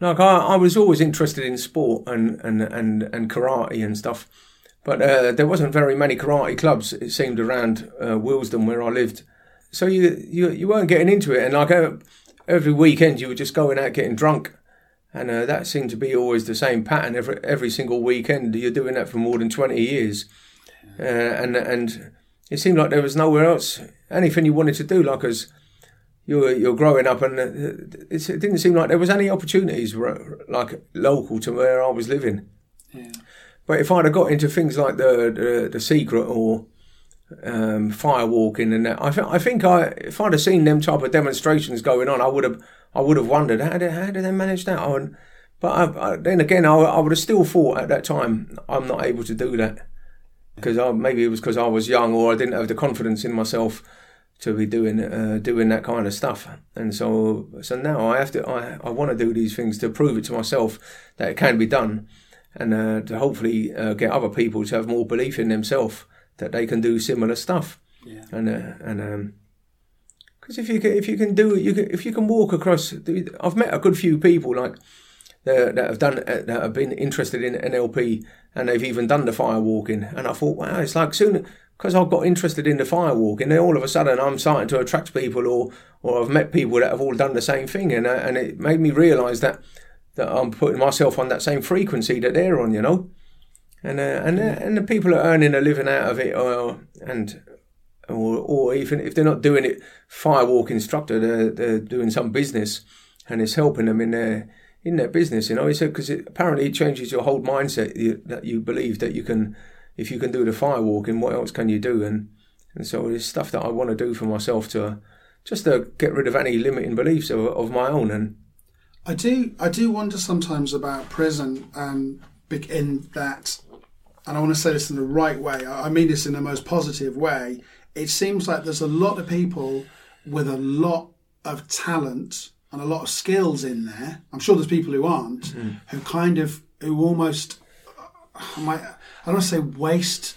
like I, I was always interested in sport and and and, and karate and stuff, but uh, there wasn't very many karate clubs. It seemed around uh, Willesden where I lived, so you you you weren't getting into it, and like every weekend you were just going out getting drunk. And uh, that seemed to be always the same pattern every every single weekend. You're doing that for more than twenty years, uh, and and it seemed like there was nowhere else, anything you wanted to do. Like as you're you're growing up, and uh, it didn't seem like there was any opportunities like local to where I was living. Yeah. But if I'd have got into things like the the, the secret or um, firewalking and I, th- I think I if I'd have seen them type of demonstrations going on, I would have I would have wondered how did how did they manage that? But I, I, then again, I, I would have still thought at that time I'm not able to do that because maybe it was because I was young or I didn't have the confidence in myself to be doing uh, doing that kind of stuff. And so so now I have to I, I want to do these things to prove it to myself that it can be done, and uh, to hopefully uh, get other people to have more belief in themselves that they can do similar stuff. Yeah. And uh, and um, because if you can, if you can do it, you can, if you can walk across. I've met a good few people like that, that have done that have been interested in NLP and they've even done the fire walking. And I thought, wow, it's like soon because I've got interested in the fire walking, then all of a sudden I'm starting to attract people, or or I've met people that have all done the same thing, and uh, and it made me realise that that I'm putting myself on that same frequency that they're on, you know. And uh, and uh, and the people are earning a living out of it, or and or, or even if they're not doing it firewalk instructor, they're, they're doing some business and it's helping them in their in their business. You know, said because it apparently it changes your whole mindset you, that you believe that you can, if you can do the firewalking, what else can you do? And and so it's stuff that I want to do for myself to just to get rid of any limiting beliefs of, of my own. And I do I do wonder sometimes about prison um, in that, and I want to say this in the right way. I mean this in the most positive way it seems like there's a lot of people with a lot of talent and a lot of skills in there. I'm sure there's people who aren't, mm. who kind of, who almost, I might, I don't want to say waste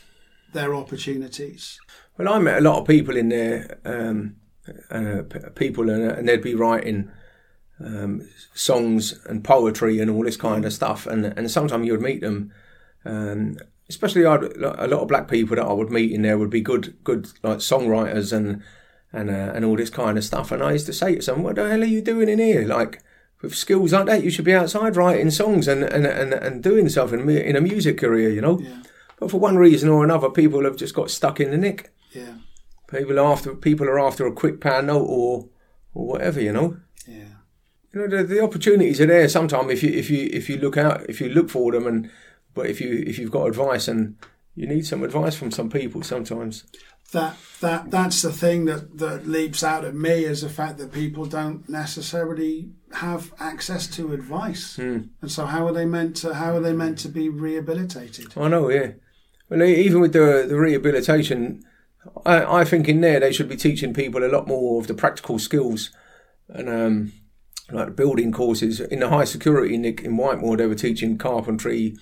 their opportunities. Well, I met a lot of people in there, um, uh, people, and, and, they'd be writing um, songs and poetry and all this kind of stuff. And, and sometimes you would meet them um, especially I'd, a lot of black people that I would meet in there would be good, good like songwriters and and uh, and all this kind of stuff. And I used to say to them, "What the hell are you doing in here? Like with skills like that, you should be outside writing songs and and and, and doing something in a music career, you know." Yeah. But for one reason or another, people have just got stuck in the nick. Yeah. People are after people are after a quick pound note or or whatever, you know. Yeah. You know the, the opportunities are there. Sometimes if you if you if you look out if you look for them and but if you if you've got advice and you need some advice from some people sometimes. That that that's the thing that, that leaps out at me is the fact that people don't necessarily have access to advice, mm. and so how are they meant to how are they meant to be rehabilitated? I know, yeah. Well, even with the the rehabilitation, I, I think in there they should be teaching people a lot more of the practical skills, and um, like building courses in the high security Nick in Whitemoor they were teaching carpentry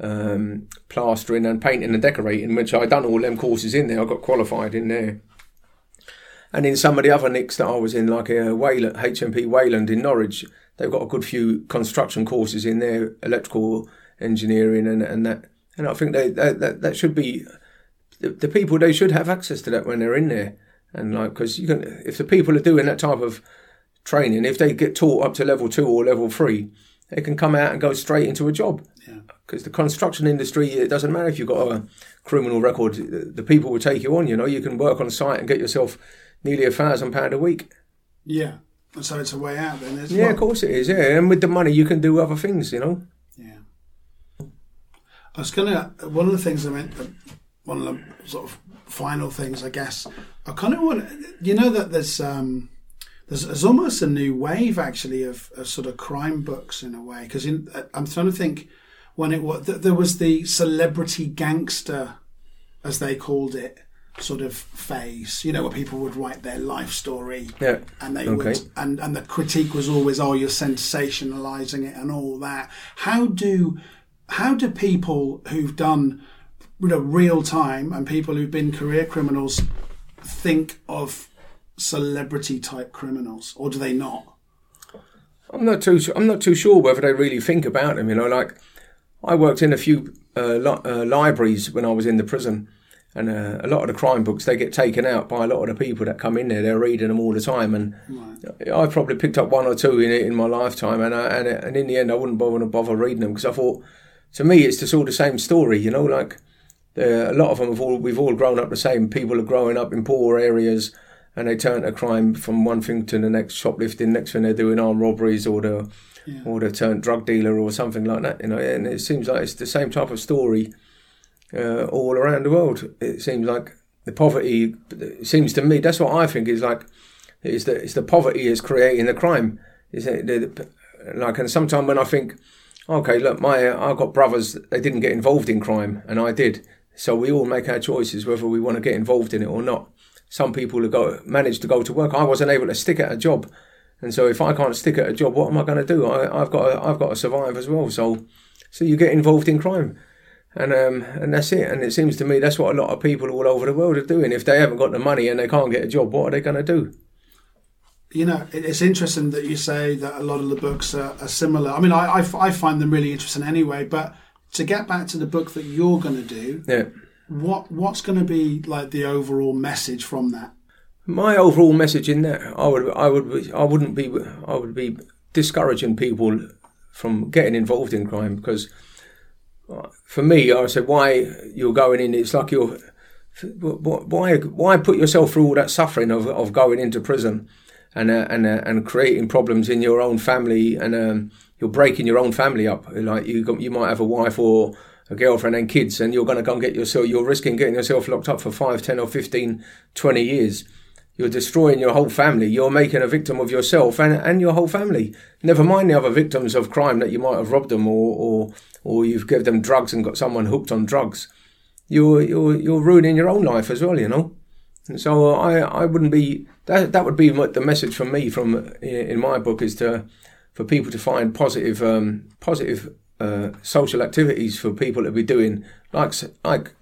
um, plastering and painting and decorating, which I done all them courses in there. I got qualified in there. And in some of the other nicks that I was in, like uh, Wayland, HMP Wayland in Norwich, they've got a good few construction courses in there, electrical engineering and, and that. And I think they, that, that, that should be the, the people. They should have access to that when they're in there. And like, because you can, if the people are doing that type of training, if they get taught up to level two or level three, they can come out and go straight into a job. Yeah. Because the construction industry, it doesn't matter if you've got a criminal record, the people will take you on. You know, you can work on site and get yourself nearly a thousand pound a week. Yeah. And so it's a way out then, isn't Yeah, it? of course it is. Yeah, and with the money, you can do other things. You know. Yeah. I was gonna. One of the things I meant. One of the sort of final things, I guess. I kind of want. You know that there's um, there's, there's almost a new wave actually of, of sort of crime books in a way because uh, I'm trying to think when it was there was the celebrity gangster, as they called it, sort of phase. You know, where people would write their life story. Yeah. And they Okay. would, and and the critique was always, oh, you're sensationalizing it and all that. How do how do people who've done you know real time and people who've been career criminals think of celebrity type criminals, or do they not? I'm not too. su- I'm not too sure whether they really think about them. You know, like I worked in a few uh, li- uh, libraries when I was in the prison, and uh, a lot of the crime books they get taken out by a lot of the people that come in there. They're reading them all the time, and I've probably picked up one or two in in my lifetime, and I, and and in the end, I wouldn't bother bother reading them because I thought, to me, it's just all the same story. You know, like a lot of them have all we've all grown up the same. People are growing up in poor areas and they turn to crime from one thing to the next, shoplifting. Next thing they're doing armed robberies or the or they turn drug dealer or something like that. You know, and it seems like it's the same type of story uh, all around the world. It seems like the poverty. It seems to me that's what I think is like. Is the it's the poverty is creating the crime. Is it the, like and sometimes when I think, okay, look, my I've got brothers. They didn't get involved in crime, and I did. So we all make our choices whether we want to get involved in it or not. Some people have got managed to go to work. I wasn't able to stick at a job, and so if I can't stick at a job, what am I going to do? I, I've got to, I've got to survive as well. So so you get involved in crime, and um and that's it. And it seems to me that's what a lot of people all over the world are doing. If they haven't got the money and they can't get a job, what are they going to do? you know, it's interesting that you say that a lot of the books are, are similar. I mean, I I find them really interesting anyway. But to get back to the book that you're going to do, Yeah. What what's going to be like the overall message from that? My overall message in that, I would, I would, I wouldn't be, I would be discouraging people from getting involved in crime because, uh, for me, I said why you're going in. It's like you're, why, why put yourself through all that suffering of, of going into prison, and uh, and uh, and creating problems in your own family, and um, you're breaking your own family up. Like you, you might have a wife or a girlfriend and kids, and you're going to go and get yourself. You're risking getting yourself locked up for 5, 10 or 15, 20 years. You're destroying your whole family. You're making a victim of yourself and, and your whole family. Never mind the other victims of crime that you might have robbed them or, or, or you've given them drugs and got someone hooked on drugs. You're, you're, you're ruining your own life as well, you know. And so I, I wouldn't be, that, that would be the message from me from, in my book is to, for people to find positive, um, positive, uh, social activities for people to be doing like, like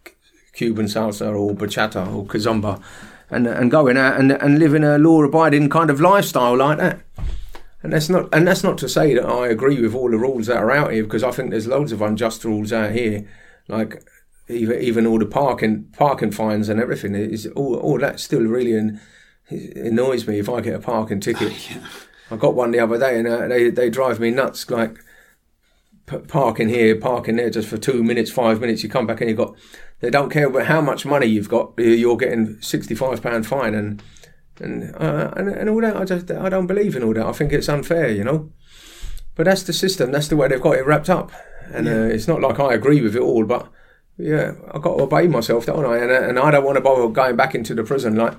Cuban salsa or bachata or kizomba and and going out and and living a law abiding kind of lifestyle like that. And that's not and that's not to say that I agree with all the rules that are out here because I think there's loads of unjust rules out here, like even even all the parking parking fines and everything is all all that still really an, annoys me if I get a parking ticket. I got one the other day and uh, they they drive me nuts like parking here, parking there just for two minutes, five minutes. You come back and you've got they don't care about how much money you've got. You're getting sixty five pound fine and and, uh, and and all that. I just I don't believe in all that. I think it's unfair, you know. But that's the system. That's the way they've got it wrapped up. And uh, it's not like I agree with it all, but yeah, I've got to obey myself, don't I? And, uh, and I don't want to bother going back into the prison. Like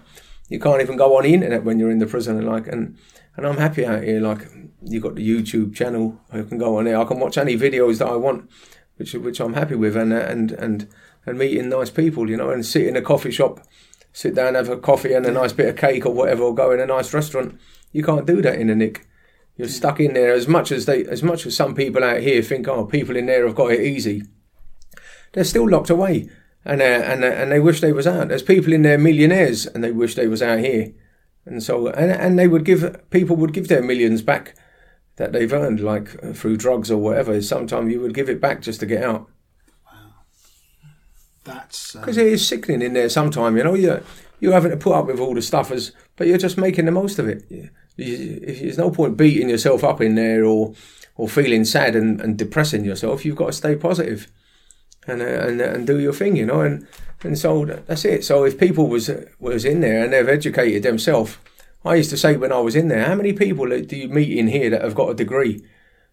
you can't even go on the internet when you're in the prison. And like and and I'm happy out here. Like you got the YouTube channel. I can go on there. I can watch any videos that I want, which which I'm happy with. And and and and meeting nice people, you know, and sit in a coffee shop, sit down, have a coffee and a nice bit of cake or whatever, or go in a nice restaurant. You can't do that in a nick. You're stuck in there as much as they, as much as some people out here think, oh, people in there have got it easy. They're still locked away, and uh, and uh, and they wish they was out. There's people in there millionaires, and they wish they was out here, and so and and they would give people would give their millions back that they've earned, like uh, through drugs or whatever. Sometimes you would give it back just to get out. Wow, that's uh, Because it is sickening in there sometime, you know. You're, you're having to put up with all the stuff, as, but you're just making the most of it. You, you, there's no point beating yourself up in there or or feeling sad and, and depressing yourself, you've got to stay positive and and and do your thing, you know. And and so that's it. So if people was was in there and they've educated themselves, I used to say when I was in there, how many people do you meet in here that have got a degree?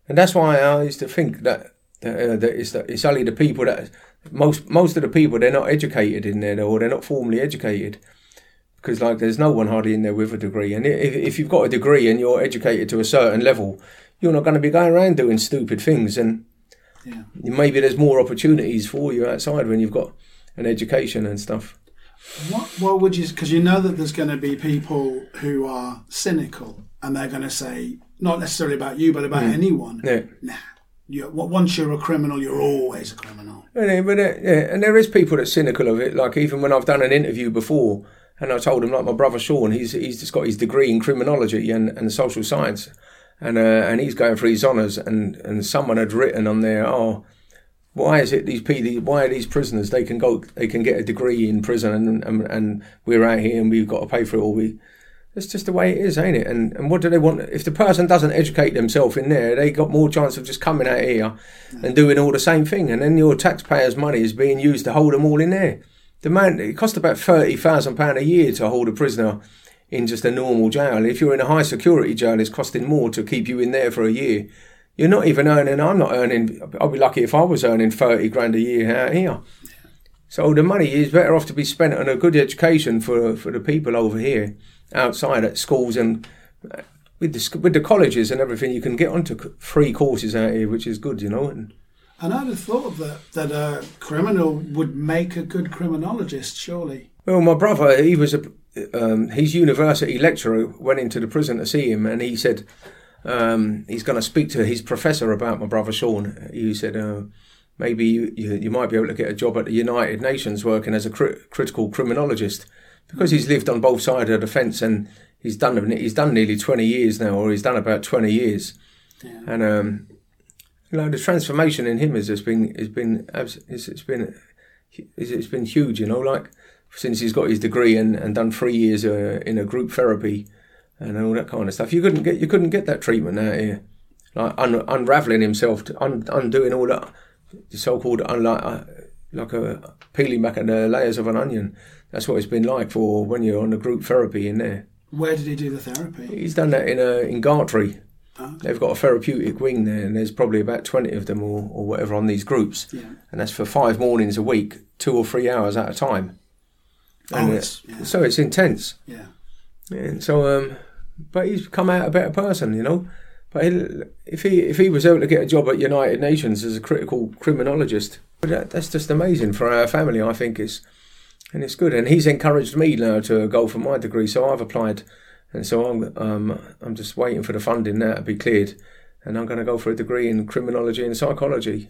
And that's why I used to think that that, uh, that it's, that it's only the people that most most of the people they're not educated in there or they're not formally educated because like there's no one hardly in there with a degree and if, if you've got a degree and you're educated to a certain level you're not going to be going around doing stupid things and yeah. maybe there's more opportunities for you outside when you've got an education and stuff what, what would you because you know that there's going to be people who are cynical and they're going to say not necessarily about you but about mm. anyone yeah. nah you, once you're a criminal you're always a criminal yeah, but, uh, yeah, and there is people that's cynical of it like even when i've done an interview before and I told him like my brother Sean, he's he's just got his degree in criminology and, and social science, and uh, and he's going for his honours. And, and someone had written on there, oh, why is it these PD, why are these prisoners they can go they can get a degree in prison and and, and we're out here and we've got to pay for it all. We it's just the way it is, ain't it? And and what do they want? If the person doesn't educate themselves in there, they got more chance of just coming out here and doing all the same thing, and then your taxpayers' money is being used to hold them all in there. The man, it cost about thirty thousand pound a year to hold a prisoner in just a normal jail. If you're in a high security jail, it's costing more to keep you in there for a year. You're not even earning. I'm not earning. I'd be lucky if I was earning thirty grand a year out here. So the money is better off to be spent on a good education for for the people over here outside at schools and uh, with the with the colleges and everything. You can get onto free courses out here, which is good, you know. And, and I'd have thought that that a criminal would make a good criminologist, surely. Well, my brother, he was a um, his university lecturer went into the prison to see him, and he said um, he's going to speak to his professor about my brother Sean. He said uh, maybe you, you, you might be able to get a job at the United Nations working as a cri- critical criminologist because he's lived on both sides of the fence and he's done he's done nearly twenty years now, or he's done about twenty years, yeah. and um, you know, the transformation in him has just been has been it's, it's been it's been huge. You know, like since he's got his degree and, and done three years uh, in a group therapy and all that kind of stuff. You couldn't get you couldn't get that treatment out here, like un, unraveling himself, to, un, undoing all that the so-called unlike uh, like a peeling back the layers of an onion. That's what it's been like for when you're on a group therapy in there. Where did he do the therapy? He's done that in a in Gartree. Okay. They've got a therapeutic wing there, and there's probably about 20 of them or, or whatever on these groups. Yeah. And that's for five mornings a week, two or three hours at a time. And oh, it's, yeah. So it's intense. Yeah. And so, um, but he's come out a better person, you know. But if he if he was able to get a job at United Nations as a critical criminologist, that, that's just amazing for our family. I think is, and it's good. And he's encouraged me now to go for my degree, so I've applied and so I'm um, I'm just waiting for the funding now to be cleared, and I'm going to go for a degree in criminology and psychology.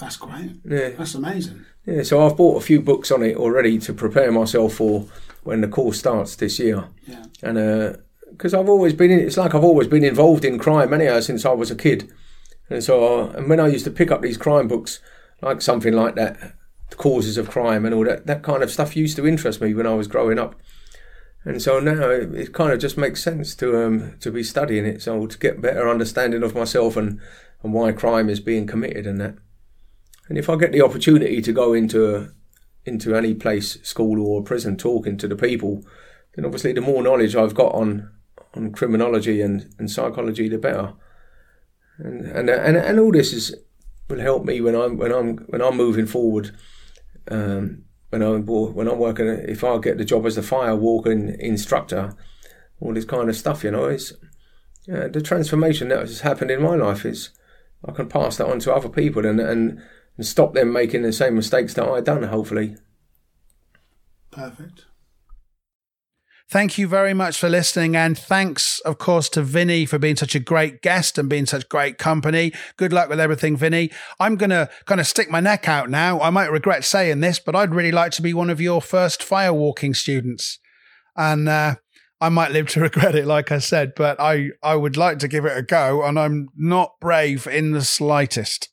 That's great. Yeah, that's amazing. Yeah, so I've bought a few books on it already to prepare myself for when the course starts this year. Yeah, and because uh, I've always been, in, it's like I've always been involved in crime anyhow since I was a kid, and so uh, and when I used to pick up these crime books, like something like that, the causes of crime and all that that kind of stuff used to interest me when I was growing up. And so now it, it, kind of just makes sense to um, to be studying it, so to get better understanding of myself and, and why crime is being committed and that. And if I get the opportunity to go into into any place, school or prison, talking to the people, then obviously the more knowledge I've got on on criminology and, and psychology, the better. And and and and all this is will help me when I'm when I'm when I'm moving forward. Um, when I'm when I'm working, if I get the job as a fire walking instructor, all this kind of stuff, you know, it's yeah, the transformation that has happened in my life is I can pass that on to other people and and, and stop them making the same mistakes that I done. Hopefully. Perfect. Thank you very much for listening. And thanks, of course, to Vinny for being such a great guest and being such great company. Good luck with everything, Vinny. I'm going to kind of stick my neck out now. I might regret saying this, but I'd really like to be one of your first firewalking students. And, uh, I might live to regret it, like I said, but I, I would like to give it a go, and I'm not brave in the slightest.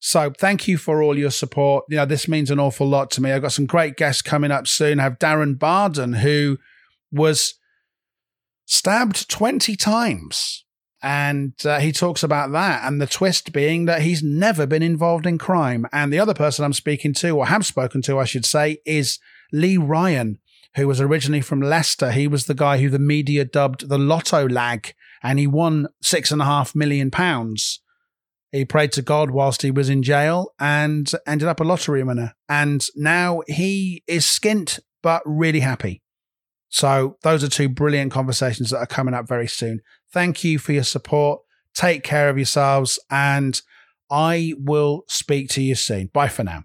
So thank you for all your support. You know, this means an awful lot to me. I've got some great guests coming up soon. I have Darren Barden, who was stabbed 20 times And uh, he talks about that, and the twist being that he's never been involved in crime. And the other person I'm speaking to, or have spoken to, I should say, is Lee Ryan, who was originally from Leicester. He was the guy who the media dubbed the Lotto Lag, and he won six and a half million pounds. He prayed to God whilst he was in jail and ended up a lottery winner. And now he is skint, but really happy. So those are two brilliant conversations that are coming up very soon. Thank you for your support. Take care of yourselves, and I will speak to you soon. Bye for now.